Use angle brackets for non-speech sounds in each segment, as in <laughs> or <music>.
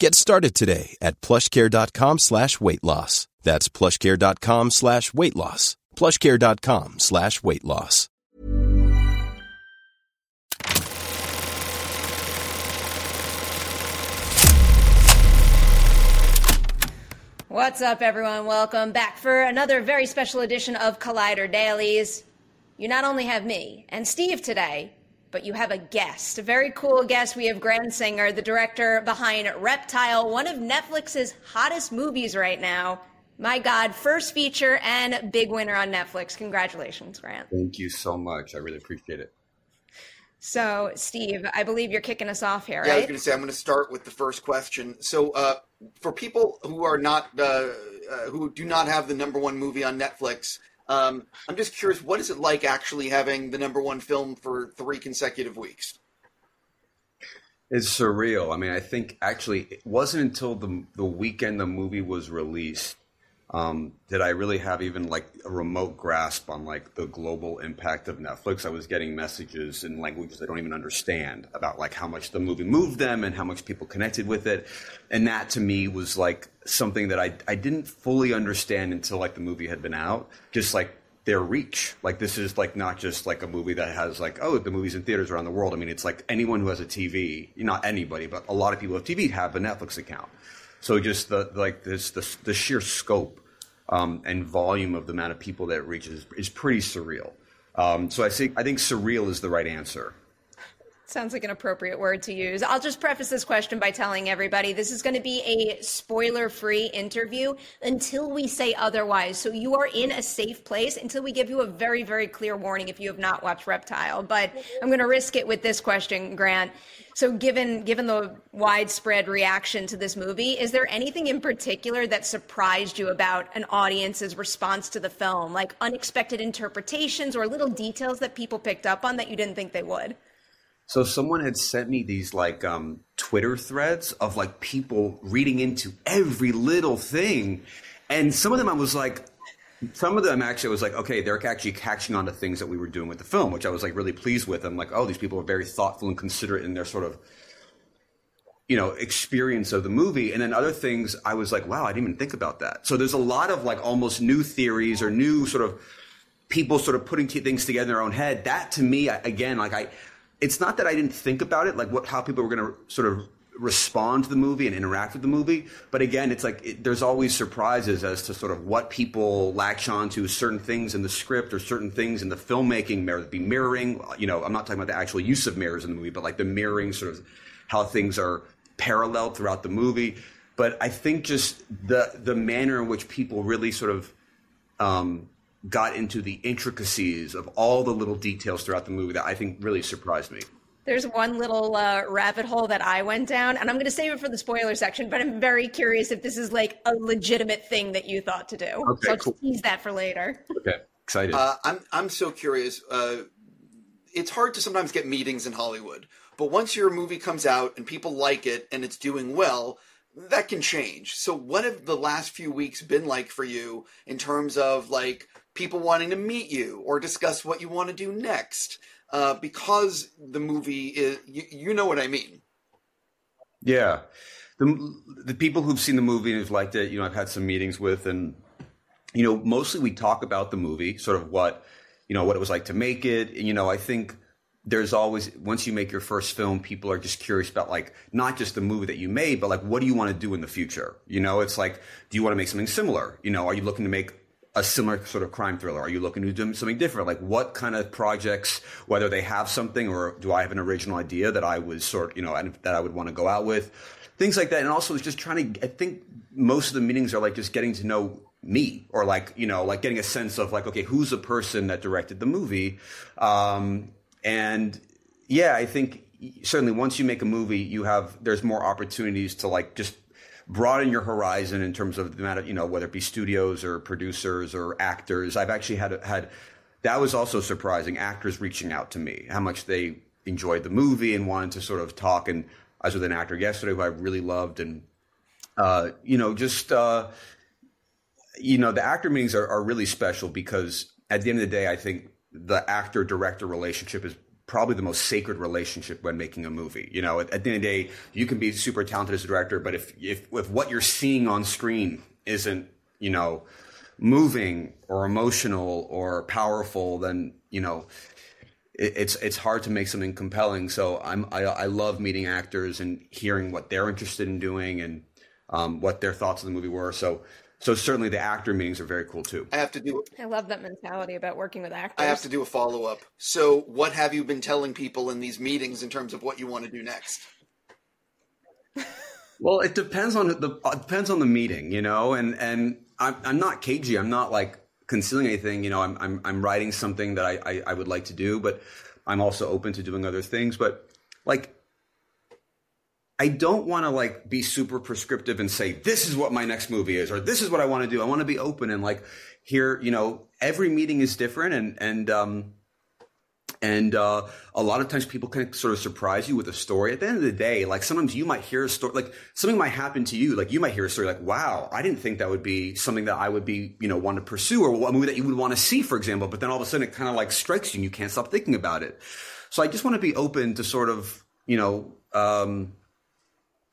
Get started today at plushcare.com slash weight loss. That's plushcare.com slash weight loss. plushcare.com slash weight loss. What's up, everyone? Welcome back for another very special edition of Collider Dailies. You not only have me and Steve today, but you have a guest, a very cool guest. We have Grant Singer, the director behind Reptile, one of Netflix's hottest movies right now. My God, first feature and big winner on Netflix. Congratulations, Grant. Thank you so much. I really appreciate it. So, Steve, I believe you're kicking us off here, Yeah, I was going to say I'm going to start with the first question. So, uh, for people who are not uh, uh, who do not have the number one movie on Netflix, um, I'm just curious, what is it like actually having the number one film for three consecutive weeks? It's surreal. I mean, I think actually it wasn't until the the weekend the movie was released um, did I really have even like a remote grasp on like the global impact of Netflix. I was getting messages in languages I don't even understand about like how much the movie moved them and how much people connected with it, and that to me was like something that I I didn't fully understand until like the movie had been out. Just like their reach. Like this is like not just like a movie that has like oh the movies in theaters around the world. I mean it's like anyone who has a TV, not anybody, but a lot of people with TV have a Netflix account. So just the like this the, the sheer scope um, and volume of the amount of people that it reaches is pretty surreal. Um, so I think I think surreal is the right answer. Sounds like an appropriate word to use. I'll just preface this question by telling everybody this is going to be a spoiler free interview until we say otherwise. So you are in a safe place until we give you a very, very clear warning if you have not watched Reptile. But I'm going to risk it with this question, Grant. So given given the widespread reaction to this movie, is there anything in particular that surprised you about an audience's response to the film? Like unexpected interpretations or little details that people picked up on that you didn't think they would? So someone had sent me these like um, Twitter threads of like people reading into every little thing, and some of them I was like, some of them actually was like, okay, they're actually catching on to things that we were doing with the film, which I was like really pleased with. I'm like, oh, these people are very thoughtful and considerate in their sort of you know experience of the movie. And then other things i was like wow i didn't even think about that. So there's a lot of like almost new theories or new sort of people sort of putting things together in their own head. That to me again like i it's not that i didn't think about it like what how people were going to sort of respond to the movie and interact with the movie but again it's like it, there's always surprises as to sort of what people latch on to certain things in the script or certain things in the filmmaking it be mirroring you know i'm not talking about the actual use of mirrors in the movie but like the mirroring sort of how things are paralleled throughout the movie. But I think just the the manner in which people really sort of um, got into the intricacies of all the little details throughout the movie that I think really surprised me. There's one little uh, rabbit hole that I went down, and I'm going to save it for the spoiler section. But I'm very curious if this is like a legitimate thing that you thought to do. Okay, so I'll cool. just tease that for later. Okay, excited. Uh, I'm I'm so curious. Uh, it's hard to sometimes get meetings in Hollywood, but once your movie comes out and people like it and it's doing well, that can change. So, what have the last few weeks been like for you in terms of like people wanting to meet you or discuss what you want to do next uh, because the movie is you, you know what I mean. Yeah, the the people who've seen the movie and who've liked it, you know, I've had some meetings with, and you know, mostly we talk about the movie, sort of what you know what it was like to make it. And, you know, I think there's always once you make your first film, people are just curious about like not just the movie that you made, but like what do you want to do in the future? You know, it's like, do you want to make something similar? You know, are you looking to make a similar sort of crime thriller? Are you looking to do something different? Like what kind of projects, whether they have something or do I have an original idea that I was sort, you know, that I would want to go out with, things like that. And also it's just trying to, I think most of the meetings are like just getting to know me or like, you know, like getting a sense of like, okay, who's the person that directed the movie? Um, and yeah, I think certainly once you make a movie, you have, there's more opportunities to like just broaden your horizon in terms of the amount of you know whether it be studios or producers or actors. I've actually had had that was also surprising. Actors reaching out to me, how much they enjoyed the movie and wanted to sort of talk. And I was with an actor yesterday who I really loved, and uh, you know, just uh, you know, the actor meetings are, are really special because at the end of the day, I think the actor director relationship is probably the most sacred relationship when making a movie. You know, at, at, the end of the day, you can be super talented as a director, but if, if, if what you're seeing on screen isn't, you know, moving or emotional or powerful, then, you know, it, it's, it's hard to make something compelling. So I'm, I, I love meeting actors and hearing what they're interested in doing and, um, what their thoughts of the movie were. So, so certainly the actor meetings are very cool too. I have to do. I love that mentality about working with actors. I have to do a follow up. So, what have you been telling people in these meetings in terms of what you want to do next? <laughs> well, it depends on the it depends on the meeting, you know, and and I'm I'm not cagey. I'm not like concealing anything. You know, I'm I'm I'm writing something that I, I, I would like to do, but I'm also open to doing other things. But like I don't want to like be super prescriptive and say this is what my next movie is or this is what I want to do. I want to be open and like here, you know, every meeting is different and and um and uh, a lot of times people can sort of surprise you with a story. At the end of the day, like sometimes you might hear a story, like something might happen to you. Like you might hear a story like, wow, I didn't think that would be something that I would be, you know, want to pursue or a movie that you would want to see, for example. But then all of a sudden it kind of like strikes you and you can't stop thinking about it. So I just want to be open to sort of, you know, um,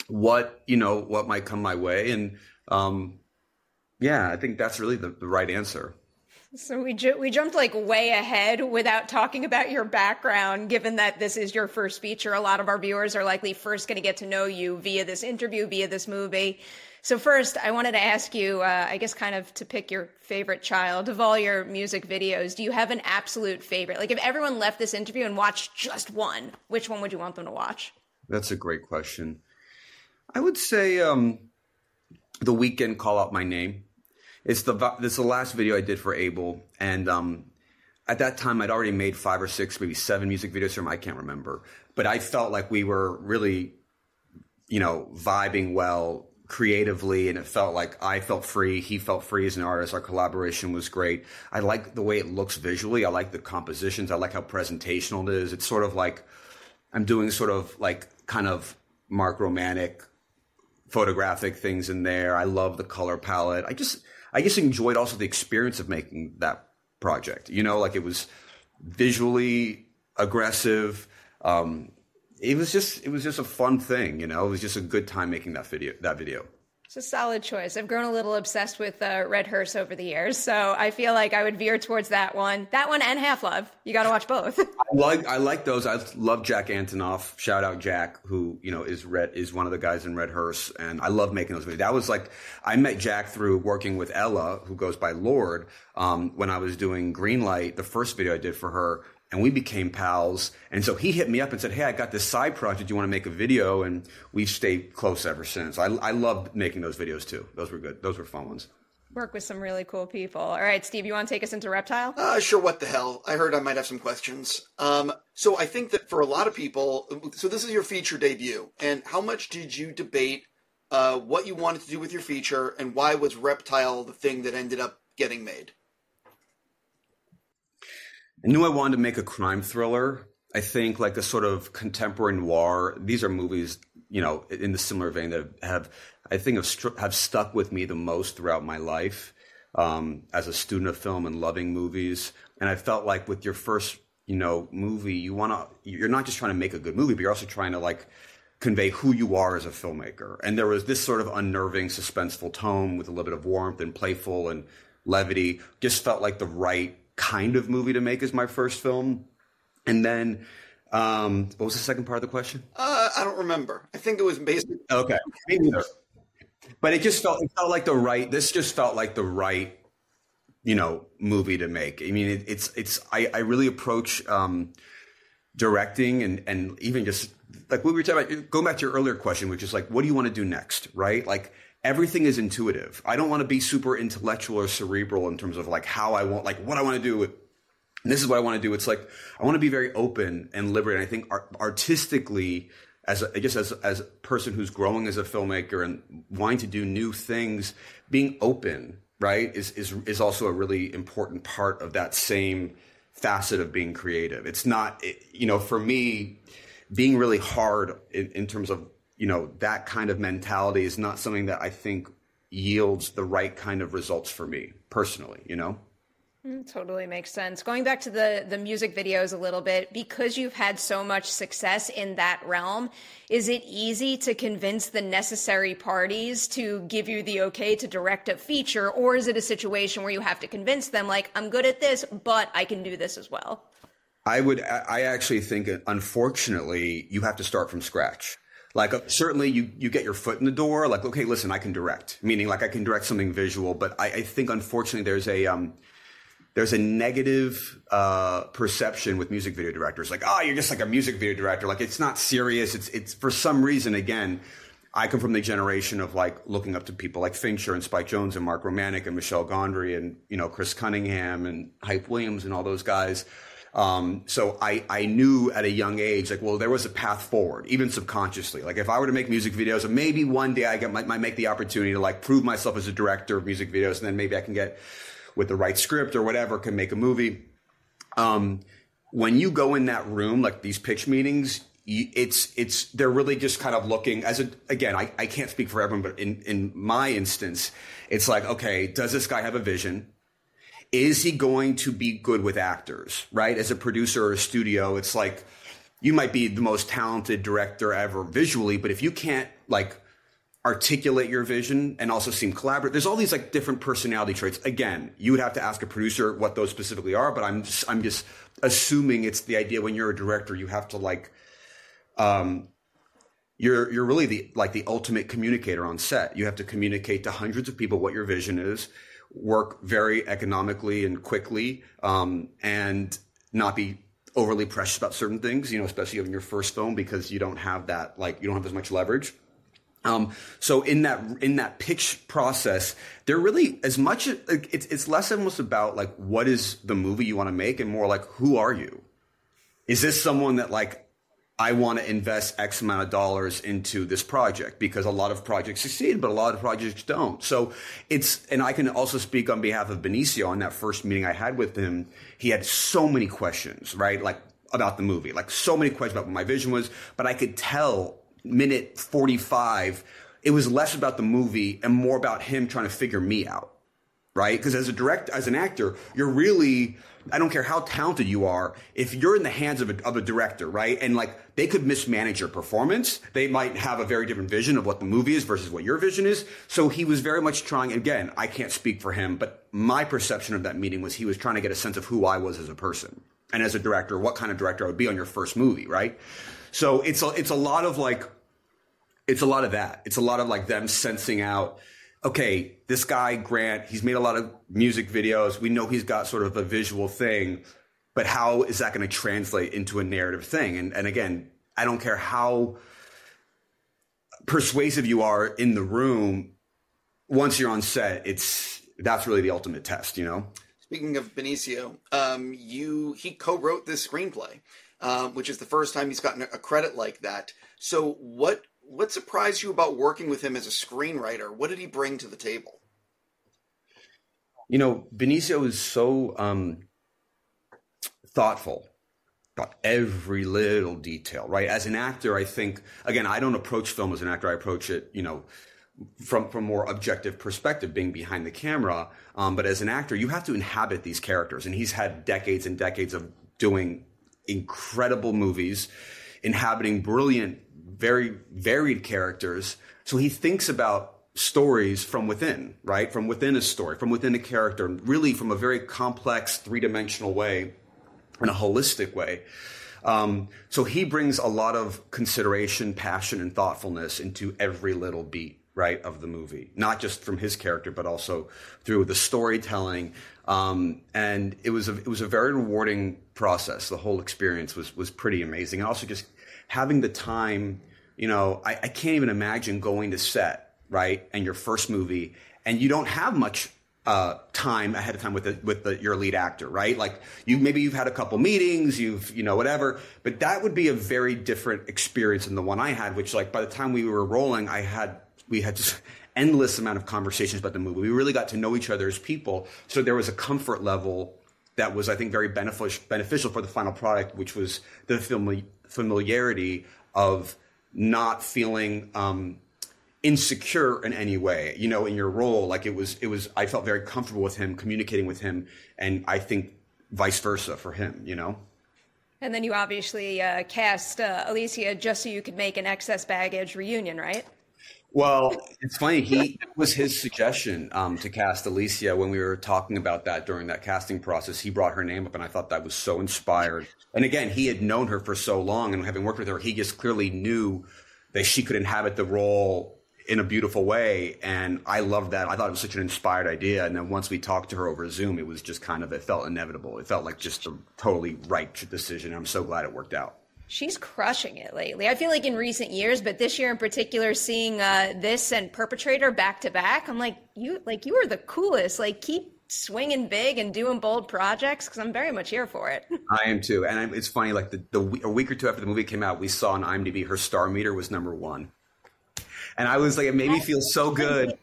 what you know what might come my way. And um yeah i think that's really the, the right answer. So we ju- we jumped like way ahead without talking about your background given that this is your first feature. A lot of our viewers are likely first going to get to know you via this interview via this movie. So first i wanted to ask you uh, i guess kind of to pick your favorite child of all your music videos do you have an absolute favorite? Like if everyone left this interview and watched just one which one would you want them to watch? That's a great question I would say um, the Weeknd call out my name. It's the this is the last video I did for Abel, and um, at that time I'd already made five or six, maybe seven music videos for him. I can't remember, but I felt like we were really, you know, vibing well creatively, and it felt like I felt free. He felt free as an artist. Our collaboration was great. I like the way it looks visually. I like the compositions. I like how presentational it is. It's sort of like I'm doing sort of like kind of Mark Romanek photographic things in there. I love the color palette. I just I just enjoyed also the experience of making that project. You know, like it was visually aggressive. Um, it was just it was just a fun thing. You know, it was just a good time making that video. That video. It's a solid choice. I've grown a little obsessed with uh, Red Hearse over the years, so I feel like I would veer towards that one. That one and Half Love. You got to watch both. <laughs> I like I like those. I love Jack Antonoff. Shout out Jack, who you know is Red is one of the guys in Red Hearse, and I love making those videos. That was like I met Jack through working with Ella, who goes by Lorde, um, when I was doing Greenlight, the first video I did for her and we became pals. And so he hit me up and said, Hey, I got this side project. You want to make a video? And we've stayed close ever since. I, I love making those videos too. Those were good. Those were fun ones. Work with some really cool people. All right, Steve, you want to take us into Reptile? Uh, sure. What the hell? I heard I might have some questions. Um, so I think that for a lot of people, so this is your feature debut. And how much did you debate uh, what you wanted to do with your feature and why was Reptile the thing that ended up getting made? I knew I wanted to make a crime thriller. I think like a sort of contemporary noir. These are movies, you know, in the similar vein that have, I think, have, have stuck with me the most throughout my life. um, as a student of film and loving movies. And I felt like with your first, you know, movie, you want to, you're not just trying to make a good movie, but you're also trying to like convey who you are as a filmmaker. And there was this sort of unnerving, suspenseful tone with a little bit of warmth and playful and levity. Just felt like the right kind of movie to make as my first film. And then, um, what was the second part of the question? Uh, I don't remember. I think it was basically. Okay. But it just felt it felt like the right. This just felt like the right, you know, movie to make. I mean, it, it's it's. I, I really approach um, directing and and even just like what we were talking about. Going back to your earlier question, which is like, what do you want to do next, right? Like everything is intuitive. I don't want to be super intellectual or cerebral in terms of like how I want, like what I want to do. this is what I want to do. It's like I want to be very open and liberated. I think art- artistically, as a, I guess as as a person who's growing as a filmmaker and wanting to do new things, being open, right, is is is also a really important part of that same facet of being creative. It's not, you know, for me, being really hard in, in terms of you know that kind of mentality is not something that I think yields the right kind of results for me personally. You know. Mm, totally makes sense. Going back to the the music videos a little bit, because you've had so much success in that realm, is it easy to convince the necessary parties to give you the okay to direct a feature, or is it a situation where you have to convince them, like, I'm good at this, but I can do this as well? I would. I actually think, unfortunately, you have to start from scratch. Like uh, certainly you you get your foot in the door. Like okay, listen, I can direct. Meaning like I can direct something visual, but I, I think unfortunately there's a um, there's a negative uh, perception with music video directors, like, oh, you're just like a music video director. Like, it's not serious. It's it's for some reason. Again, I come from the generation of like looking up to people like Fincher and Spike Jonze and Mark Romanek and Michel Gondry and you know Chris Cunningham and Hype Williams and all those guys. Um, so I, I knew at a young age, like, well, there was a path forward, even subconsciously. Like, if I were to make music videos, maybe one day I get, might, might make the opportunity to like prove myself as a director of music videos, and then maybe I can get with the right script or whatever can make a movie. Um, when you go in that room, like these pitch meetings, it's it's they're really just kind of looking as a again I, I can't speak for everyone but in in my instance it's like okay does this guy have a vision is he going to be good with actors right as a producer or a studio it's like you might be the most talented director ever visually but if you can't like articulate your vision and also seem collaborative. There's all these like different personality traits. Again, you would have to ask a producer what those specifically are, but I'm just, I'm just assuming it's the idea when you're a director, you have to like, um, you're you're really the like the ultimate communicator on set. You have to communicate to hundreds of people what your vision is, work very economically and quickly, um, and not be overly precious about certain things. You know, especially in your first film because you don't have that like you don't have as much leverage. Um, so in that in that pitch process, they're really as much it's it's less almost about like what is the movie you want to make, and more like who are you? Is this someone that like I want to invest X amount of dollars into this project because a lot of projects succeed, but a lot of projects don't. So it's, and I can also speak on behalf of Benicio on that first meeting I had with him. He had so many questions, right? Like about the movie, like so many questions about what my vision was, but I could tell minute 45, it was less about the movie and more about him trying to figure me out. Right? Because as a direct, as an actor, you're really, I don't care how talented you are, if you're in the hands of a, of a director, right? And like they could mismanage your performance. They might have a very different vision of what the movie is versus what your vision is. So he was very much trying, again, I can't speak for him, but my perception of that meeting was he was trying to get a sense of who I was as a person and as a director, what kind of director I would be on your first movie, right? So it's a, it's a lot of like, it's a lot of that. It's a lot of like them sensing out, okay, this guy, Grant, he's made a lot of music videos. We know he's got sort of a visual thing, but how is that going to translate into a narrative thing? And, and again, I don't care how persuasive you are in the room. Once you're on set, it's, that's really the ultimate test, you know? Speaking of Benicio, um, you, he co-wrote this screenplay. Um, which is the first time he's gotten a credit like that. So, what what surprised you about working with him as a screenwriter? What did he bring to the table? You know, Benicio is so um, thoughtful about every little detail, right? As an actor, I think, again, I don't approach film as an actor. I approach it, you know, from from more objective perspective, being behind the camera. Um, but as an actor, you have to inhabit these characters, and he's had decades and decades of doing incredible movies, inhabiting brilliant, very varied characters. So he thinks about stories from within, right? From within a story, from within a character, really from a very complex, three dimensional way, in a holistic way. Um, so he brings a lot of consideration, passion, and thoughtfulness into every little beat, right, of the movie. Not just from his character, but also through the storytelling. Um, and it was a it was a very rewarding process. The whole experience was was pretty amazing, and also just having the time. You know, I, I can't even imagine going to set right and your first movie, and you don't have much uh, time ahead of time with the, with the, your lead actor, right? Like you maybe you've had a couple meetings, you've you know whatever, but that would be a very different experience than the one I had. Which like by the time we were rolling, I had we had just <laughs> endless amount of conversations about the movie. We really got to know each other as people, so there was a comfort level that was I think very beneficial beneficial for the final product, which was the familiarity of not feeling. Um, insecure in any way, you know, in your role. Like it was, it was, I felt very comfortable with him, communicating with him. And I think vice versa for him, you know? And then you obviously uh, cast uh, Alicia just so you could make an excess baggage reunion, right? Well, it's funny. He was his suggestion um, to cast Alicia when we were talking about that during that casting process. He brought her name up, and I thought that was so inspired. And again, he had known her for so long, and having worked with her, he just clearly knew that she could inhabit the role in a beautiful way. And I loved that. I thought it was such an inspired idea. And then once we talked to her over Zoom, it was just kind of, it felt inevitable. It felt like just a totally right decision. I'm so glad it worked out. She's crushing it lately. I feel like in recent years, but this year in particular, seeing uh, this and Perpetrator back to back, I'm like, you, like you are the coolest. Like keep swinging big and doing bold projects because I'm very much here for it. <laughs> I am too, and it's funny. Like the, the a week or two after the movie came out, we saw on IMDb her star meter was number one. And I was like, it made me feel so <laughs> good.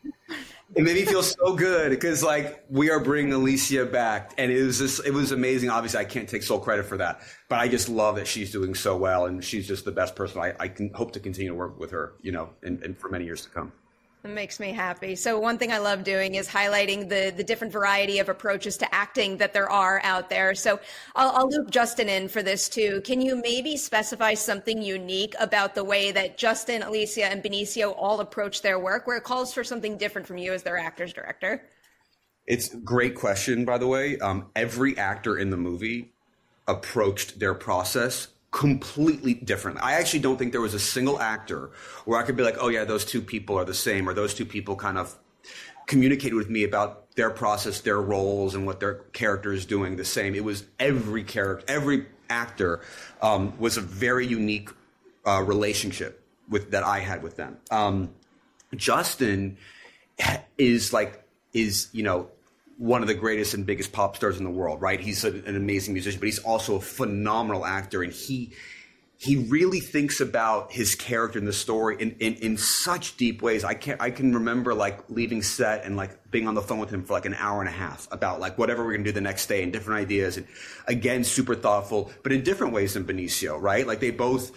It made me feel so good because like we are bringing Alicia back, and it was just it was amazing. Obviously, I can't take sole credit for that, but I just love that she's doing so well, and she's just the best person. I, I can hope to continue to work with her, you know, and, and for many years to come. It makes me happy. So one thing I love doing is highlighting the the different variety of approaches to acting that there are out there. So I'll, I'll loop Justin in for this too. Can you maybe specify something unique about the way that Justin, Alicia, and Benicio all approach their work, where it calls for something different from you as their actor's director? It's a great question, by the way. Um, every actor in the movie approached their process completely different. I actually don't think there was a single actor where I could be like, oh yeah, those two people are the same, or those two people kind of communicated with me about their process, their roles, and what their character is doing the same. It was every character, every actor um, was a very unique uh, relationship with that I had with them. Um, Justin is like is you know one of the greatest and biggest pop stars in the world, right? He's a, an amazing musician, but he's also a phenomenal actor, and he he really thinks about his character in the story in, in, in such deep ways. I can I can remember like leaving set and like being on the phone with him for like an hour and a half about like whatever we're gonna do the next day and different ideas and again super thoughtful, but in different ways than Benicio, right? Like they both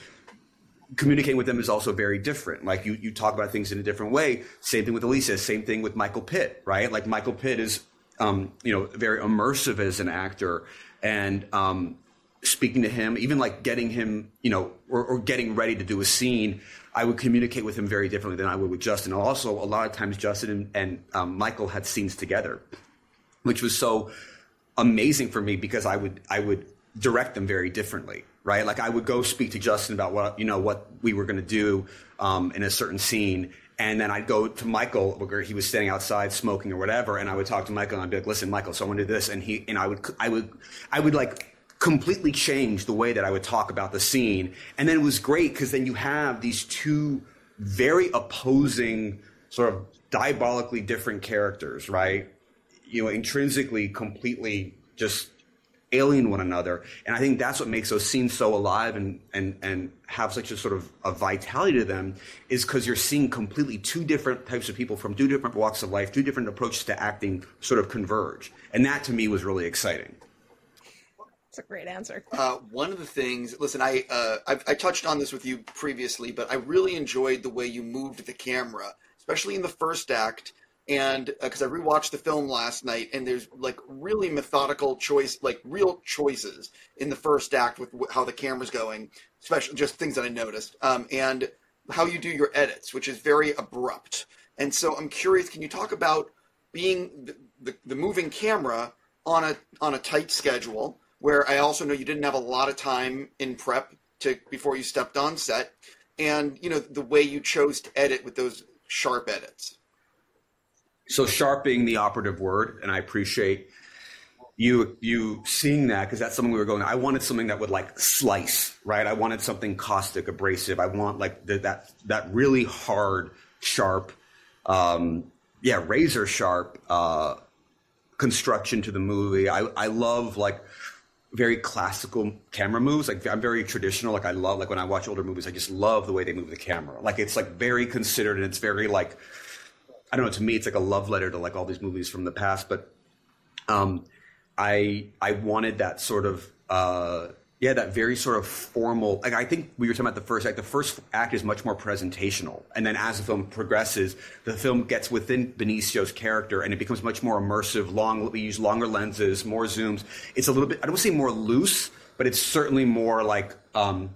communicating with them is also very different. Like you, you talk about things in a different way. Same thing with Alicia, Same thing with Michael Pitt, right? Like Michael Pitt is um, you know, very immersive as an actor, and um, speaking to him, even like getting him, you know, or, or, getting ready to do a scene, I would communicate with him very differently than I would with Justin. Also, a lot of times Justin and, and um, Michael had scenes together, which was so amazing for me because I would I would direct them very differently, right? Like I would go speak to Justin about what you know what we were going to do um, in a certain scene, and then I'd go to Michael, where he was standing outside smoking or whatever, and I would talk to Michael and I'd be like, "Listen, Michael, someone did this," and he and I would I would I would like completely change the way that I would talk about the scene, and then it was great because then you have these two very opposing, sort of diabolically different characters, right? You know, intrinsically, completely just alien one another. And I think that's what makes those scenes so alive and and and have such a sort of a vitality to them is because you're seeing completely two different types of people from two different walks of life, two different approaches to acting sort of converge. And that to me was really exciting. That's a great answer. Uh, one of the things, listen, I uh, i touched on this with you previously, but I really enjoyed the way you moved the camera especially in the first act. And because uh, I rewatched the film last night, and there's like really methodical choice, like real choices in the first act with how the camera's going, especially just things that I noticed, um, and how you do your edits, which is very abrupt. And so I'm curious, can you talk about being the, the, the moving camera on a on a tight schedule? Where I also know you didn't have a lot of time in prep to before you stepped on set, and you know the way you chose to edit with those sharp edits. So sharp being the operative word, and I appreciate you you seeing that because that's something we were going. I wanted something that would like slice, right? I wanted something caustic, abrasive. I want like the, that that really hard, sharp, um, yeah, razor sharp uh, construction to the movie. I I love like very classical camera moves. Like I'm very traditional. Like I love like when I watch older movies, I just love the way they move the camera. Like it's like very considered and it's very like I don't know. To me, it's like a love letter to like all these movies from the past. But um, I I wanted that sort of uh, yeah, that very sort of formal. Like I think we were talking about the first act. The first act is much more presentational, and then as the film progresses, the film gets within Benicio's character, and it becomes much more immersive. Long, we use longer lenses, more zooms. It's a little bit. I don't say more loose, but it's certainly more like um,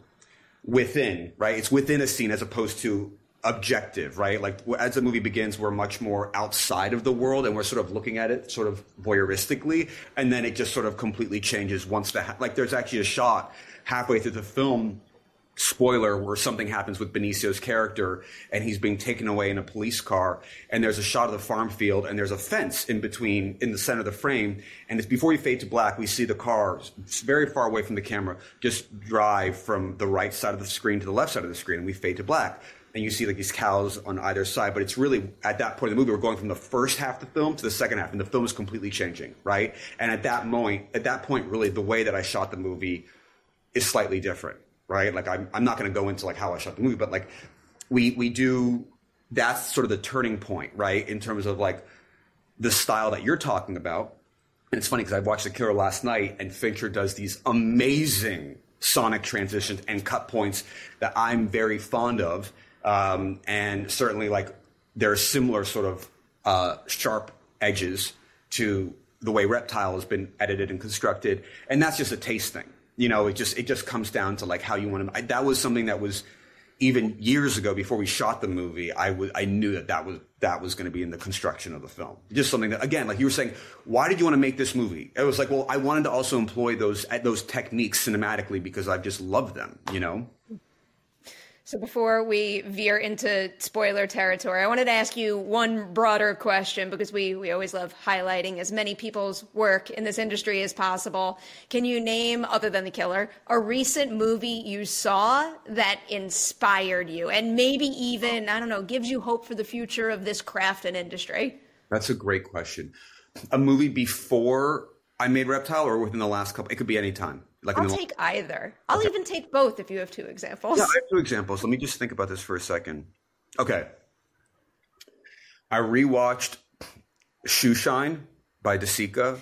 within. Right, it's within a scene as opposed to objective, right? Like as the movie begins, we're much more outside of the world and we're sort of looking at it sort of voyeuristically. And then it just sort of completely changes once the, ha- like there's actually a shot halfway through the film, spoiler, where something happens with Benicio's character and he's being taken away in a police car. And there's a shot of the farm field and there's a fence in between, in the center of the frame. And it's before we fade to black, we see the car very far away from the camera just drive from the right side of the screen to the left side of the screen and we fade to black and you see like these cows on either side. But it's really at that point in the movie, we're going from the first half of the film to the second half, and the film is completely changing, right? And at that moment, at that point, really, the way that I shot the movie is slightly different, right? Like I'm, I'm not going to go into like how I shot the movie, but like we we do that's sort of the turning point, right? In terms of like the style that you're talking about. And it's funny because I watched The Killer last night, and Fincher does these amazing sonic transitions and cut points that I'm very fond of um, and certainly like there are similar sort of uh, sharp edges to the way Reptile has been edited and constructed, and that's just a taste thing. You know, it just it just comes down to like how you want to. I, that was something that was even years ago before we shot the movie. I I knew that that was that was going to be in the construction of the film. Just something that again, like you were saying, why did you want to make this movie? It was like, well, I wanted to also employ those those techniques cinematically because I just love them. You know. So before we veer into spoiler territory, I wanted to ask you one broader question because we, we always love highlighting as many people's work in this industry as possible. Can you name, other than The Killer, a recent movie you saw that inspired you and maybe even, I don't know, gives you hope for the future of this craft and industry? That's a great question. A movie before I made Reptile or within the last couple, it could be any time. Like I'll take either. I'll okay. even take both if you have two examples. Yeah, I have two examples. Let me just think about this for a second. Okay. I rewatched Shoeshine by De Sica.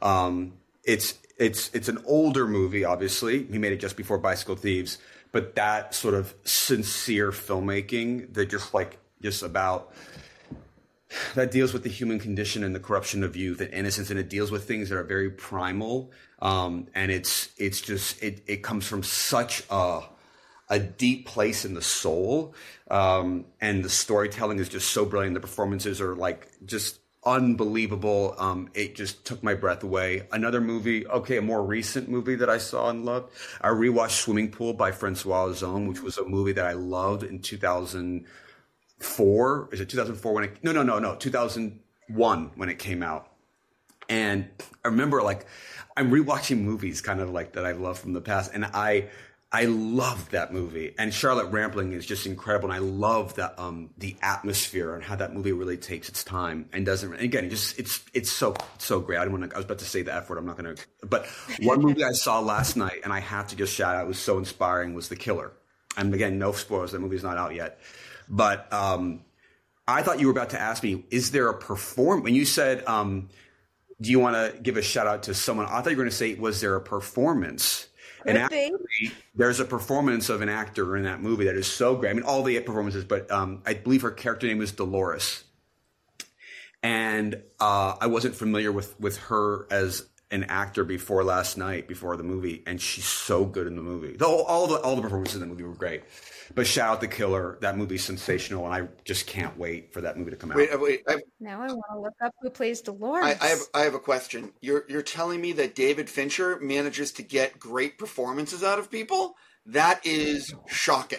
Um, it's it's it's an older movie, obviously. He made it just before Bicycle Thieves, but that sort of sincere filmmaking that just like just about that deals with the human condition and the corruption of youth and innocence, and it deals with things that are very primal. Um, and it's it's just it it comes from such a a deep place in the soul, um, and the storytelling is just so brilliant. The performances are like just unbelievable. Um, it just took my breath away. Another movie, okay, a more recent movie that I saw and loved. I rewatched Swimming Pool by Francois Ozon, which was a movie that I loved in 2000- four. Is it 2004 when it? No, no, no, no. 2001 when it came out. And I remember like I'm rewatching movies kind of like that I love from the past, and I I love that movie. And Charlotte Rampling is just incredible, and I love that um the atmosphere and how that movie really takes its time and doesn't. And again, just it's it's so so great. I didn't want to. I was about to say the F word. I'm not going to. But one movie I saw last night, and I have to just shout out, it was so inspiring, was The Killer. And again, no spoilers. The movie's not out yet. But um, I thought you were about to ask me, is there a perform? When you said, um, do you want to give a shout out to someone? I thought you were going to say, was there a performance? And Could actually, there's a performance of an actor in that movie that is so great. I mean, all the performances, but um, I believe her character name was Dolores. And uh, I wasn't familiar with with her as an actor before last night, before the movie, and she's so good in the movie. All, all the all the performances in the movie were great. But shout out the killer! That movie's sensational, and I just can't wait for that movie to come out. Wait, wait. I've, Now I want to look up who plays Dolores. I, I have I have a question. You're you're telling me that David Fincher manages to get great performances out of people? That is shocking.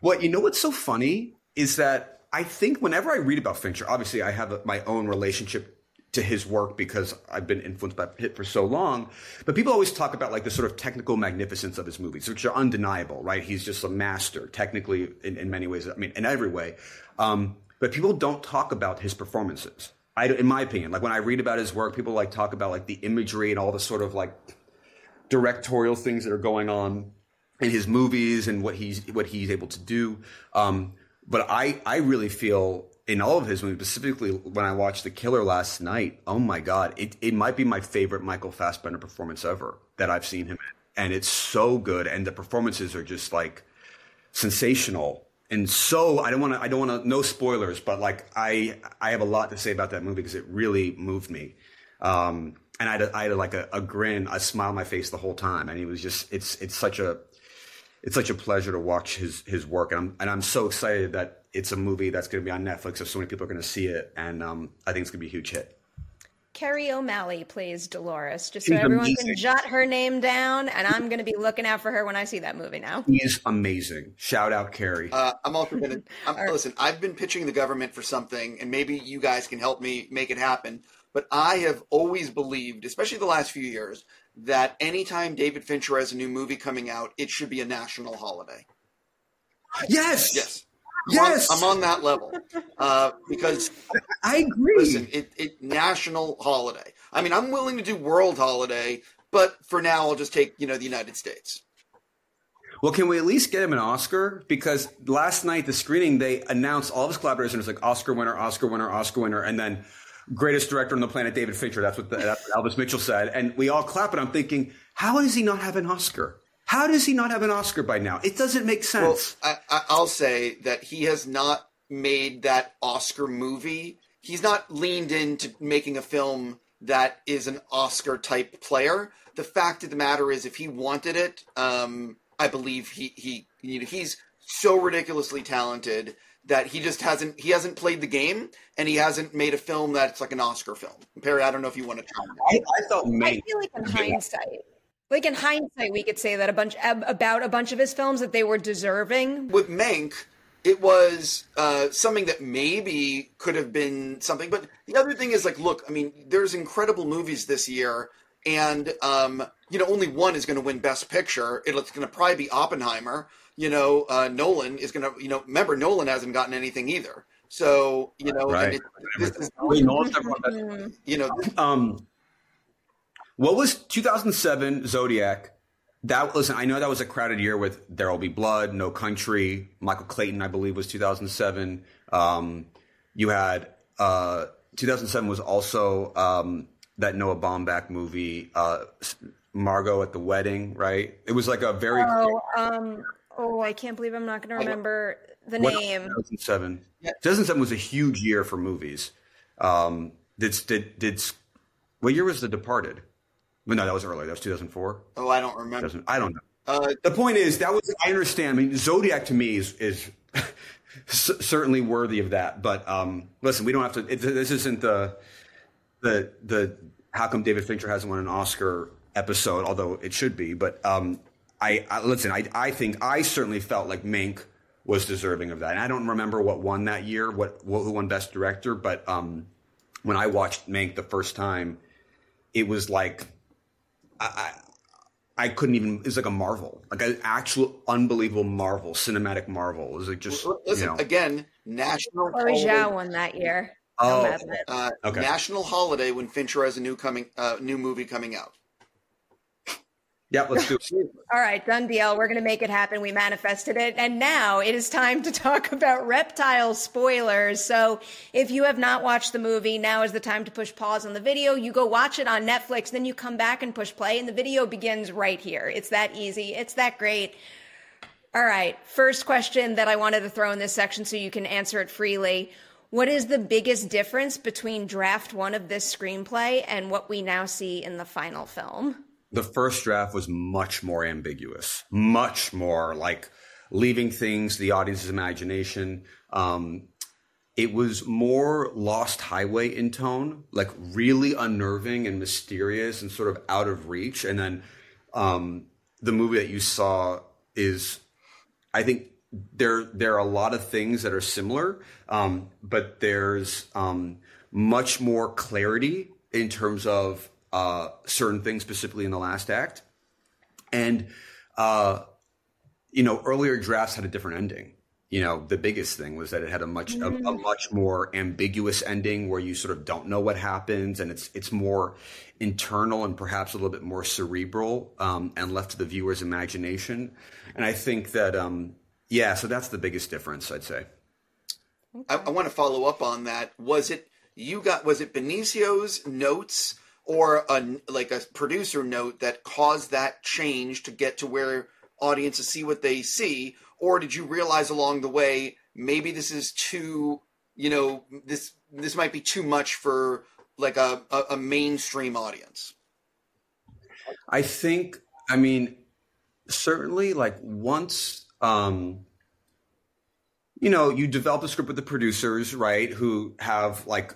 What you know what's so funny is that I think whenever I read about Fincher, obviously I have my own relationship to his work because I've been influenced by it for so long. But people always talk about like the sort of technical magnificence of his movies, which are undeniable, right? He's just a master technically in, in many ways. I mean, in every way. Um, but people don't talk about his performances. I, in my opinion, like when I read about his work, people like talk about like the imagery and all the sort of like directorial things that are going on in his movies and what he's what he's able to do. Um, but I I really feel in all of his movies, specifically when I watched The Killer last night, oh my god, it it might be my favorite Michael Fassbender performance ever that I've seen him in, and it's so good, and the performances are just like sensational. And so I don't want to I don't want to no spoilers, but like I I have a lot to say about that movie because it really moved me. Um, and I had, I had like a, a grin, a smile on my face the whole time, and it was just it's it's such a it's such a pleasure to watch his his work, and I'm and I'm so excited that it's a movie that's going to be on Netflix, so so many people are going to see it, and um, I think it's going to be a huge hit. Carrie O'Malley plays Dolores, just so She's everyone amazing. can jot her name down, and I'm going to be looking out for her when I see that movie now. He is amazing. Shout out Carrie. Uh, I'm also going <laughs> to listen. I've been pitching the government for something, and maybe you guys can help me make it happen. But I have always believed, especially the last few years, that anytime David Fincher has a new movie coming out, it should be a national holiday. yes, Yes. yes, I'm on, I'm on that level uh, because I agree. listen, it, it national holiday. I mean, I'm willing to do world holiday, but for now, I'll just take you know the United States. Well, can we at least get him an Oscar? Because last night, the screening, they announced all of his collaborators, and it was like Oscar winner, Oscar winner, Oscar winner, and then greatest director on the planet, David Fincher. That's what, the, that's what Elvis Mitchell said. And we all clap, and I'm thinking, how does he not have an Oscar? How does he not have an Oscar by now? It doesn't make Well, sense. I, I, I'll say that he has not made that Oscar movie. He's not leaned into making a film that is an Oscar type player. The fact of the matter is, if he wanted it, um, I believe he he you know, he's so ridiculously talented that he just hasn't he hasn't played the game and he hasn't made a film that's like an Oscar film. Perri, I don't know if you want to chime in. I, I felt I feel like in hindsight, like in hindsight, we could say that a bunch about a bunch of his films that they were deserving. with Mank, it was uh, something that maybe could have been something. But the other thing is, like, look, I mean, there's incredible movies this year, and um, you know, only one is going to win Best Picture. It's going to probably be Oppenheimer. You know, uh, Nolan is going to. You know, remember Nolan hasn't gotten anything either. So you know, Right. it, this is, Wait, Nolan's never you know, Um, what was 2007 Zodiac? That listen, I know that was a crowded year with There Will Be Blood, No Country, Michael Clayton, I believe, was 2007. Um, you had uh, 2007 was also um, that Noah Baumbach movie, uh, Margot at the Wedding, right? It was like a very Oh, um, oh, I can't believe I'm not going to remember the name. 2007. Yeah, 2007 was a huge year for movies. Um, did did did what year was The Departed? Well, no, that was earlier. That was 2004. oh, I don't remember. I don't know. Uh, The point is that was I understand. I mean, Zodiac to me is is <laughs> c- certainly worthy of that. But um, listen, we don't have to. It, this isn't the the the how come David Fincher hasn't won an Oscar episode, although it should be. But um, I, I listen. I I think I certainly felt like Mank was deserving of that, and I don't remember what won that year, what, what who won Best Director, but um, when I watched Mank the first time, it was like I, I, I couldn't even. It was like a marvel, like an actual unbelievable marvel, cinematic marvel. Is It was like just Listen, you know. again, national Chloe holiday, Zhao won that year. Oh, Don't have it. uh, Okay. national holiday when Fincher has a new coming uh, new movie coming out. Yeah, let's do it. <laughs> All right, done deal. We're going to make it happen. We manifested it. And now it is time to <laughs> talk about reptile spoilers. So if you have not watched the movie, now is the time to push pause on the video. You go watch it on Netflix, then you come back and push play, and the video begins right here. It's that easy. It's that great. All right, first question that I wanted to throw in this section so you can answer it freely. What is the biggest difference between draft one of this screenplay and what we now see in the final film? The first draft was much more ambiguous, much more like leaving things to the audience's imagination. Um, it was more Lost Highway in tone, like really unnerving and mysterious and sort of out of reach. And then um, the movie that you saw is, I think there there are a lot of things that are similar, um, but there's um, much more clarity in terms of uh, certain things, specifically in the last act. And uh, you know, earlier drafts had a different ending. You know, the biggest thing was that it had a much a, a much more ambiguous ending where you sort of don't know what happens, and it's it's more internal and perhaps a little bit more cerebral um, and left to the viewer's imagination. And I think that um, yeah, so that's the biggest difference, I'd say. I, I want to follow up on that. Was it you got? Was it Benicio's notes or a like a producer note that caused that change to get to where audiences see what they see, or did you realize along the way maybe this is too, you know, this this might be too much for like a, a, a mainstream audience? I think, I mean, certainly, like once, um, you know, you develop a script with the producers, right, who have like,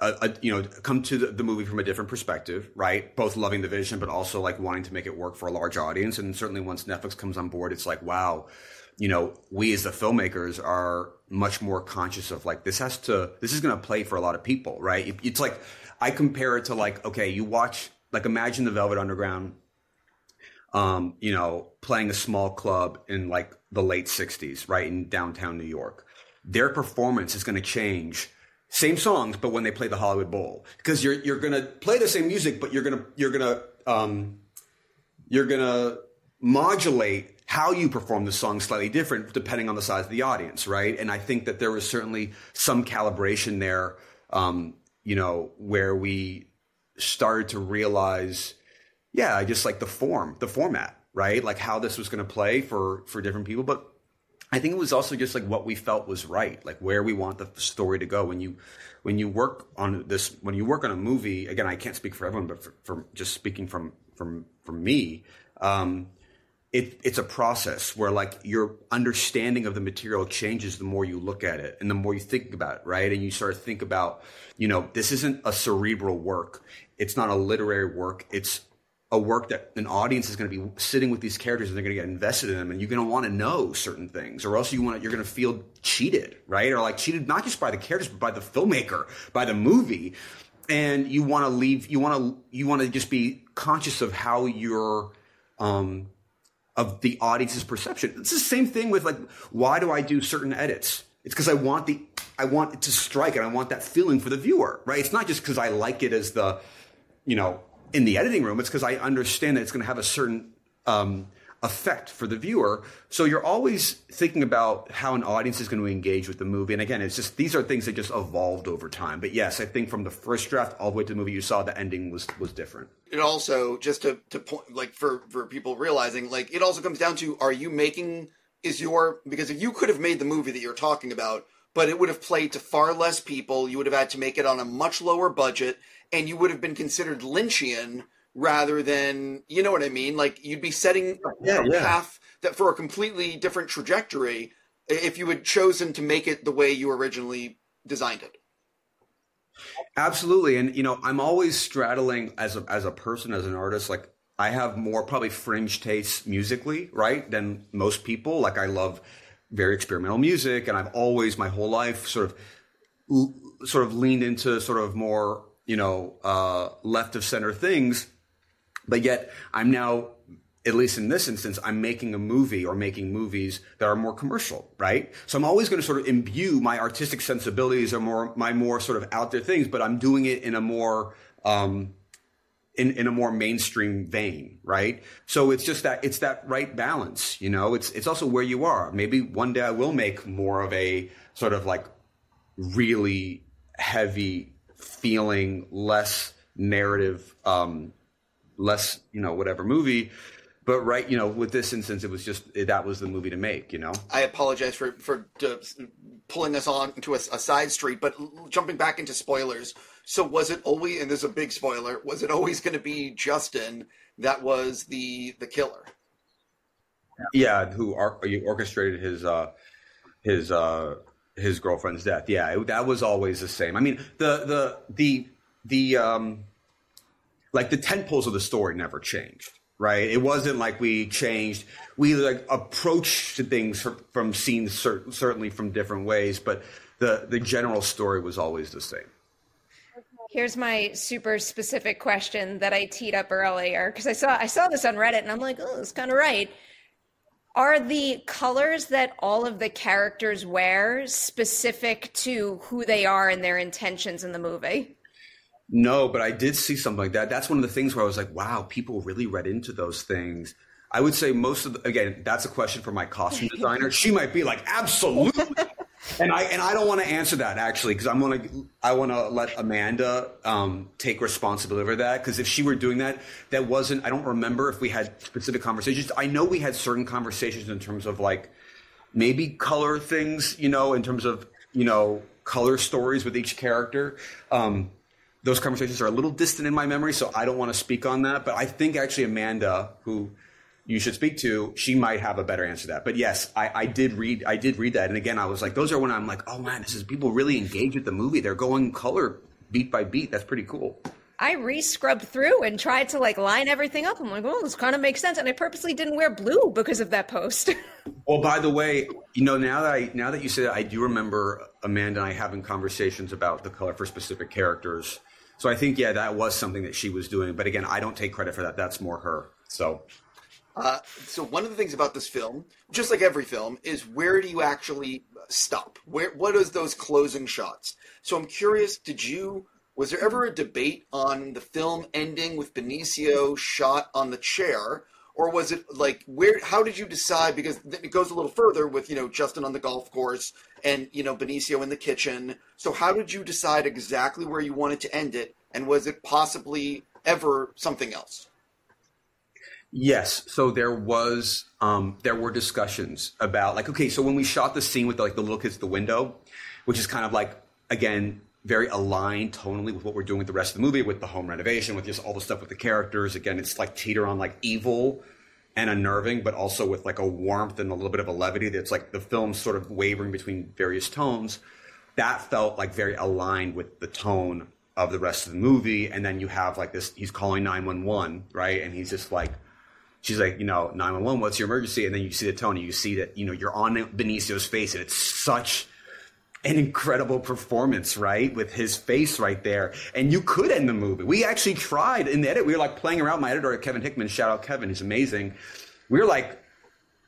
a, a, you know, come to the, the movie from a different perspective, right? Both loving the vision, but also like wanting to make it work for a large audience. And certainly, once Netflix comes on board, it's like, wow, you know, we as the filmmakers are much more conscious of like this has to, this is going to play for a lot of people, right? It- It's like I compare it to like, okay, you watch, like, imagine the Velvet Underground um, you know, playing a small club in like the late 60s, right, in downtown New York. Their performance is going to change. Same songs, but when they play the Hollywood Bowl, because you're you're to play the same music, but you're to you're to um, you're to modulate how you perform the song slightly different depending on the size of the audience, right? And I think that there was certainly some calibration there, um, you know, where we started to realize yeah, just like the form, the format, right? Like how this was going to play for for different people, but I think it was also just like what we felt was right, like where we want the story to go. When you when you work on this, when you work on a movie, again, I can't speak for everyone, but for, for just speaking from from from me, um, it, it's a process where like your understanding of the material changes the more you look at it and the more you think about it, right? And you start to think about, you know, this isn't a cerebral work. It's not a literary work. It's a work that an audience is going to be sitting with these characters and they're going to get invested in them and you're going to want to know certain things or else you want to, you're going to feel cheated right? Or like cheated not just by the characters but by the filmmaker by the movie. And you want to leave you want to you want to just be conscious of how you're um of the audience's perception. It's the same thing with like why do i do certain edits? It's because i want the i want it to strike and i want that feeling for the viewer right? It's not just because i like it as the you know in the editing room, it's because I understand that it's going to have a certain um, effect for the viewer. So you're always thinking about how an audience is going to engage with the movie. And again, it's just these are things that just evolved over time. But yes, I think from the first draft all the way to the movie you saw, the ending was was different. It also just to to point like for for people realizing like it also comes down to are you making is your because if you could have made the movie that you're talking about but it would have played to far less people you would have had to make it on a much lower budget and you would have been considered lynchian rather than you know what i mean like you'd be setting a, Yeah, a yeah. path that for a completely different trajectory if you had chosen to make it the way you originally designed it Absolutely, and you know, I'm always straddling as a as a person, as an artist. Like I have more probably fringe tastes musically, right, than most people. Like I love very experimental music, and I've always my whole life sort of sort of leaned into sort of more you know uh, left of center things, but yet I'm now at least in this instance, I'm making a movie or making movies that are more commercial, right? So I'm always going to sort of imbue my artistic sensibilities or more my more sort of out there things, but I'm doing it in a more um, in, in a more mainstream vein, right? So it's just that it's that right balance, you know. It's it's also where you are. Maybe one day I will make more of a sort of like really heavy feeling, less narrative, um, less you know whatever movie but right, you know, with this instance, it was just that was the movie to make. You know, I apologize for for uh, pulling us on into a, a, side street, but jumping back into spoilers. So was it always, and there's a big spoiler, was it always going to be Justin that was the the killer? Yeah, who or, orchestrated his uh his uh his girlfriend's death. Yeah, it, that was always the same. I mean, the the the the um like the tent poles of the story never changed right? It wasn't like we changed. We like approached things from, from scenes cer- certainly from different ways, but the the general story was always the same. Here's my super specific question that I teed up earlier because I saw I saw this on Reddit and I'm like, oh, it's kind of right. Are the colors that all of the characters wear specific to who they are and their intentions in the movie? No, but I did see something like that. That's one of the things where I was like, wow, people really read into those things. I would say most of the, again, that's a question for my costume <laughs> designer. she might be like, absolutely. And I and I don't want to answer that actually because I'm gonna I want to let Amanda um, take responsibility for that because if she were doing that, that wasn't I don't remember if we had specific conversations. I know we had certain conversations in terms of like maybe color things, you know, in terms of you know color stories with each character. Um, those conversations are a little distant in my memory, so I don't want to speak on that. But I think actually Amanda, who you should speak to, she might have a better answer to that. But yes, I, I did read I did read that, and again, I was like, those are when I'm like, oh man, this is people really engage with the movie. They're going color beat by beat. That's pretty cool. I re-scrubbed through and tried to like line everything up. I'm like, oh, this kind of makes sense. And I purposely didn't wear blue because of that post. <laughs> well, by the way, you know, now that I now that you say that, I do remember Amanda and I having conversations about the color for specific characters so I think, yeah, that was something that she was doing. But again, I don't take credit for that. That's more her. So. Uh, so one of the things about this film, just like every film, is where do you actually stop? Where what is those closing shots? So I'm curious, did you was there ever a debate on the film ending with Benicio shot on the chair, or was it like where? How did you decide? Because it goes a little further with you know Justin on the golf course and you know Benicio in the kitchen. So how did you decide exactly where you wanted to end it, and was it possibly ever something else? Yes. So there was um, there were discussions about like okay, so when we shot the scene with the, like the little kids at the window, which is kind of like again very aligned tonally with what we're doing with the rest of the movie, with the home renovation, with just all the stuff with the characters. Again, it's like teeter on like evil and unnerving, but also with like a warmth and a little bit of a levity that's like the film sort of wavering between various tones. That felt like very aligned with the tone of the rest of the movie. And then you have like this, he's calling 911, right? And he's just like, she's like, you know, 911, what's your emergency? And then you see the tone and you see that, you know, you're on Benicio's face and it's such an incredible performance, right? With his face right there. And you could end the movie. We actually tried in the edit. We were like playing around. My editor, Kevin Hickman, shout out Kevin, he's amazing. We were like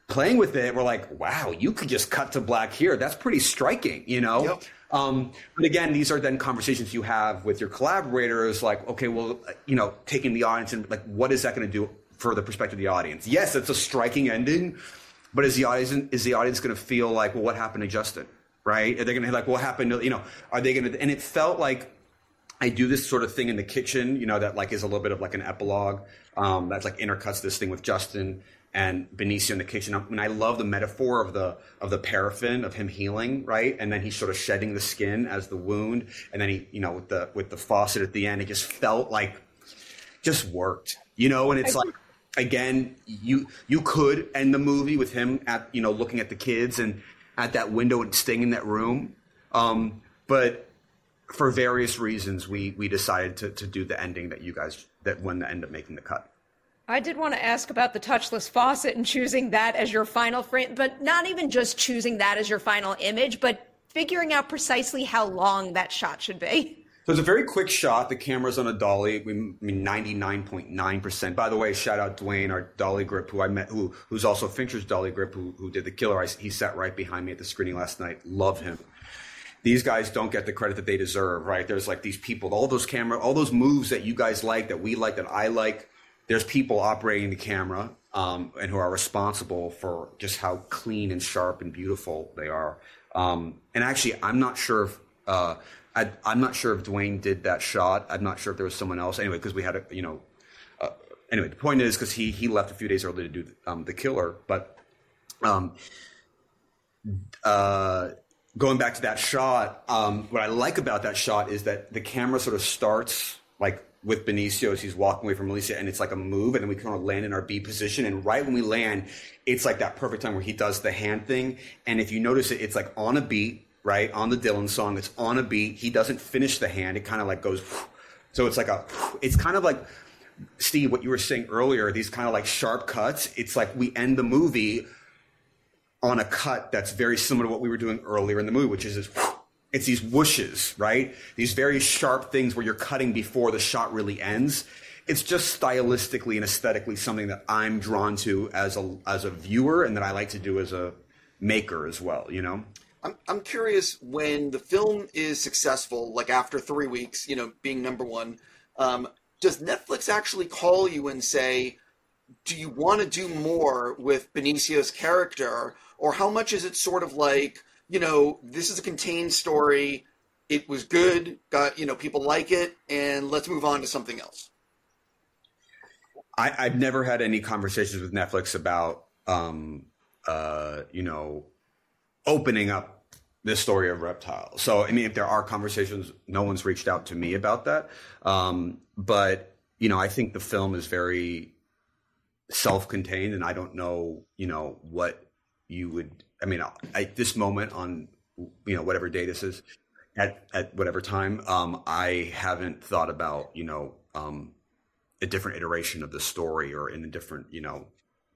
playing with it. We're like, wow, you could just cut to black here. That's pretty striking, you know? Yep. Um, but again, these are then conversations you have with your collaborators, like, okay, well, you know, taking the audience and like, what is that going to do for the perspective of the audience? Yes, it's a striking ending, but is the audience is the audience going to feel like, well, what happened to Justin? right? Are they going to like what happened? To, you know, are they going to? And it felt like I do this sort of thing in the kitchen, you know, that like is a little bit of like an epilogue um, that's like intercuts this thing with Justin and Benicio in the kitchen. I mean, I love the metaphor of the of the paraffin of him healing, right? And then he's sort of shedding the skin as the wound, and then he, you know, with the with the faucet at the end, it just felt like just worked, you know. And it's like again, you you could end the movie with him at you know looking at the kids and at that window and staying in that room. Um, but for various reasons, we we decided to to do the ending that you guys that one that ended up making the cut. I did want to ask about the touchless faucet and choosing that as your final frame, but not even just choosing that as your final image, but figuring out precisely how long that shot should be. So it's a very quick shot. The camera's on a dolly. We, I mean, ninety nine point nine percent. By the way, shout out Dwayne, our dolly grip, who I met, who who's also Fincher's dolly grip, who who did the killer. I, he sat right behind me at the screening last night. Love him. These guys don't get the credit that they deserve, right? There's like these people, all those camera, all those moves that you guys like, that we like, that I like. There's people operating the camera um, and who are responsible for just how clean and sharp and beautiful they are. Um, and actually, I'm not sure if. Uh, I, am not sure if Dwayne did that shot. I'm not sure if there was someone else. Anyway, because we had a, you know, uh, anyway, the point is because he he left a few days early to do um, the killer, but um, uh, going back to that shot, um, what I like about that shot is that the camera sort of starts like with Benicio as he's walking away from Alicia, and it's like a move, and then we kind of land in our B position, and right when we land, it's like that perfect time where he does the hand thing, and if you notice it, it's like on a beat right? On the Dylan song, it's on a beat. He doesn't finish the hand. It kind of like goes, so it's like a, it's kind of like, Steve, what you were saying earlier, these kind of like sharp cuts. It's like we end the movie on a cut that's very similar to what we were doing earlier in the movie, which is this, it's these whooshes, right? These very sharp things where you're cutting before the shot really ends. It's just stylistically and aesthetically something that I'm drawn to as a as a viewer and that I like to do as a maker as well, you know? I'm, I'm curious when the film is successful, like after three weeks, you know, being number one, um, does Netflix actually call you and say, do you want to do more with Benicio's character? Or how much is it sort of like, you know, this is a contained story. It was good, got, you know, people like it, and let's move on to something else. I, have never had any conversations with Netflix about, um, uh, you know, opening up this story of reptile. So, I mean, if there are conversations, no one's reached out to me about that. Um, but, you know, I think the film is very self contained, and I don't know, you know, what you would, I mean, at this moment on, you know, whatever day this is, at, at whatever time, um, I haven't thought about, you know, um, a different iteration of the story or in a different, you know,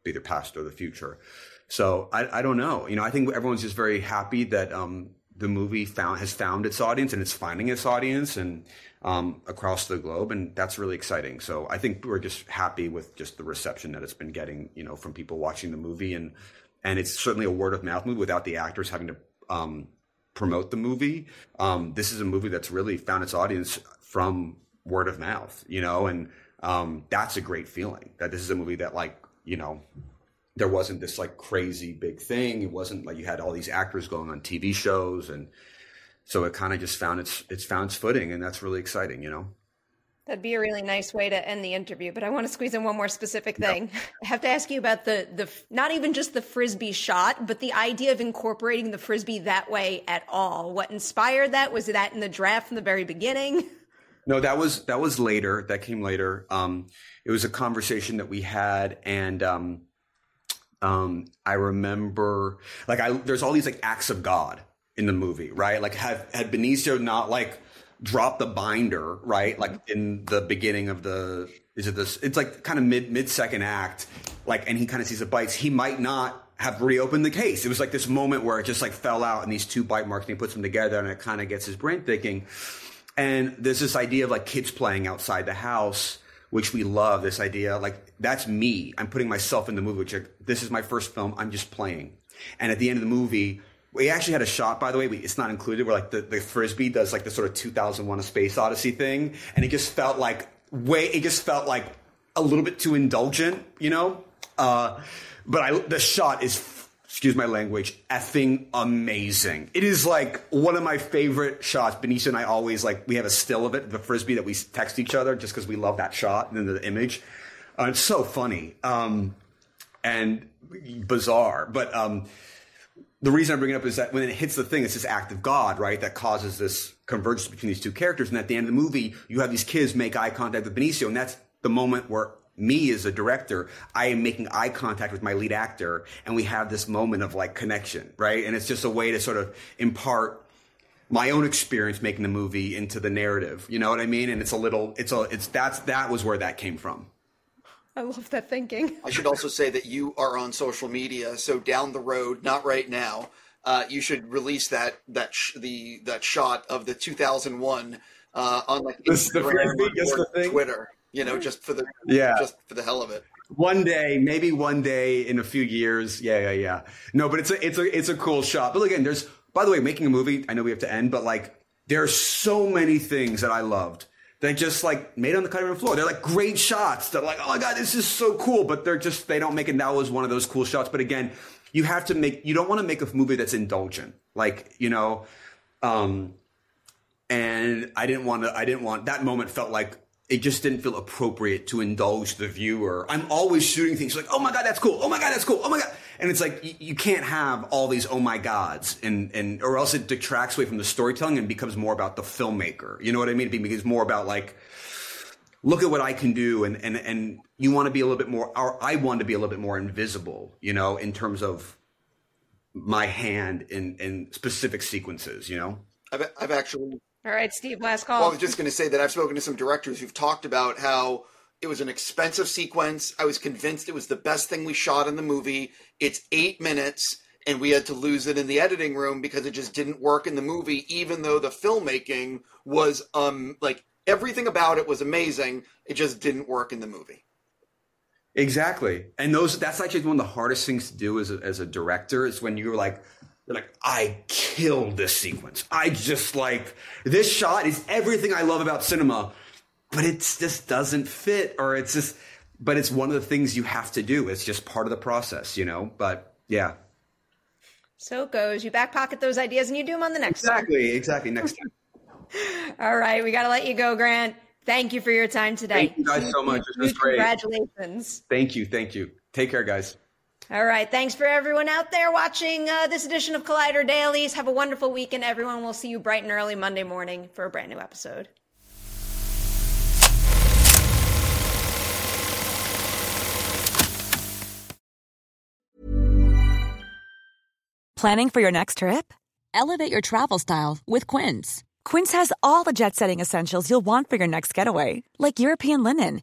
either past or the future. So I, I don't know. You know, I think everyone's just very happy that um, the movie found has found its audience and it's finding its audience and um, across the globe, and that's really exciting. So I think we're just happy with just the reception that it's been getting, you know, from people watching the movie, and and it's certainly a word of mouth movie without the actors having to um, promote the movie. Um, this is a movie that's really found its audience from word of mouth, you know, and um, that's a great feeling that this is a movie that like you know there wasn't this like crazy big thing. It wasn't like you had all these actors going on TV shows, and so it kind of just found its it's found its footing, and that's really exciting, you know. That'd be a really nice way to end the interview, but I want to squeeze in one more specific thing. <laughs> I have to ask you about the the not even just the frisbee shot, but the idea of incorporating the frisbee that way at all. What inspired that? Was that in the draft from the very beginning? <laughs> No, that was that was later. That came later. Um, it was a conversation that we had, and um, um, I remember like I there's all these like acts of God in the movie, right? Like had had Benicio not like dropped the binder, right? Like in the beginning of the is it this it's like kind of mid mid second act, like and he kind of sees the bites, he might not have reopened the case. It was like this moment where it just like fell out and these two bite marks and he puts them together and it kind of gets his brain thinking. And there's this idea of like kids playing outside the house which we love. This idea, like that's me. I'm putting myself in the movie. Which this is my first film. I'm just playing. And at the end of the movie, we actually had a shot, by the way. We, it's not included. Where like the, the frisbee does like the sort of 2001: A Space Odyssey thing, and it just felt like way. It just felt like a little bit too indulgent, you know. Uh, but I, the shot is excuse my language, effing amazing. It is like one of my favorite shots. Benicio and I always like, we have a still of it, the frisbee that we text each other just because we love that shot and the image. Uh, it's so funny um, and bizarre. But um, the reason I bring it up is that when it hits the thing, it's this act of God, right? That causes this convergence between these two characters. And at the end of the movie, you have these kids make eye contact with Benicio. And that's the moment where me as a director, I am making eye contact with my lead actor and we have this moment of like connection, right? And it's just a way to sort of impart my own experience making the movie into the narrative. You know what I mean? And it's a little, it's a, it's, that's, that was where that came from. I love that thinking. I should also say that you are on social media. So down the road, not right now, uh, you should release that that sh- the that shot of the 2001 uh, on like This- the Instagram or the thing? Twitter. You know, just for the Yeah. just for the hell of it. One day, maybe one day in a few years. Yeah, yeah, yeah. No, but it's a it's a it's a cool shot. But again, there's by the way, making a movie. I know we have to end, but like there's so many things that I loved that just like made on the cutting room floor. They're like great shots. They're like, oh my god, this is so cool. But they're just they don't make it. That was one of those cool shots. But again, you have to make. You don't want to make a movie that's indulgent. Like you know, um, and I didn't want to. I didn't want that moment. Felt like it just didn't feel appropriate to indulge the viewer. I'm always shooting things like, oh my god, that's cool. Oh my god, that's cool. Oh my god, and it's like you, you can't have all these oh my gods, and and or else it detracts away from the storytelling and becomes more about the filmmaker. You know what I mean? It becomes more about like. Look at what I can do, and and and you want to be a little bit more. Or I want to be a little bit more invisible, you know, in terms of my hand in in specific sequences, you know. I've I've actually All right, Steve, last Well, call. I was just going to say that I've spoken to some directors who've talked about how it was an expensive sequence. I was convinced it was the best thing we shot in the movie. It's eight minutes, and we had to lose it in the editing room because it just didn't work in the movie, even though the filmmaking was um like everything about it was amazing. It just didn't work in the movie. Exactly. And those that's actually one of the hardest things to do as a, as a director is when you're like you're like I killed this sequence. I just like this shot is everything I love about cinema, but it just doesn't fit or it's just but it's one of the things you have to do. It's just part of the process, you know? But yeah. So it goes. You back pocket those ideas and you do them on the next one. Exactly, exactly. Next time. <laughs> All right, we got to let you go, Grant. Thank you for your time today. Thank you guys so much. This was great. Congratulations. Thank you, thank you. Take care, guys. All right, thanks for everyone out there watching uh, this edition of Collider Dailies. Have a wonderful weekend, everyone. We'll see you bright and early Monday morning for a brand new episode. Planning for your next trip? Elevate your travel style with Quince. Quince has all the jet setting essentials you'll want for your next getaway, like European linen,